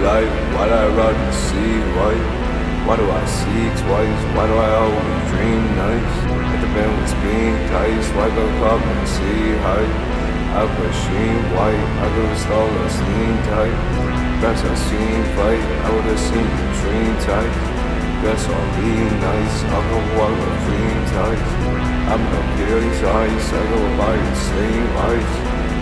life? Why do I run to see white? Why do I see twice? Why do I always dream nice? At the band with being tight. why go club and see height? I push in white, I go to stall and steam tight. That's I seen fight, I would've seen you dream tight. That's all be nice, I'll go walk with dream tight. I'm gonna kill these eyes, I go by the same lights.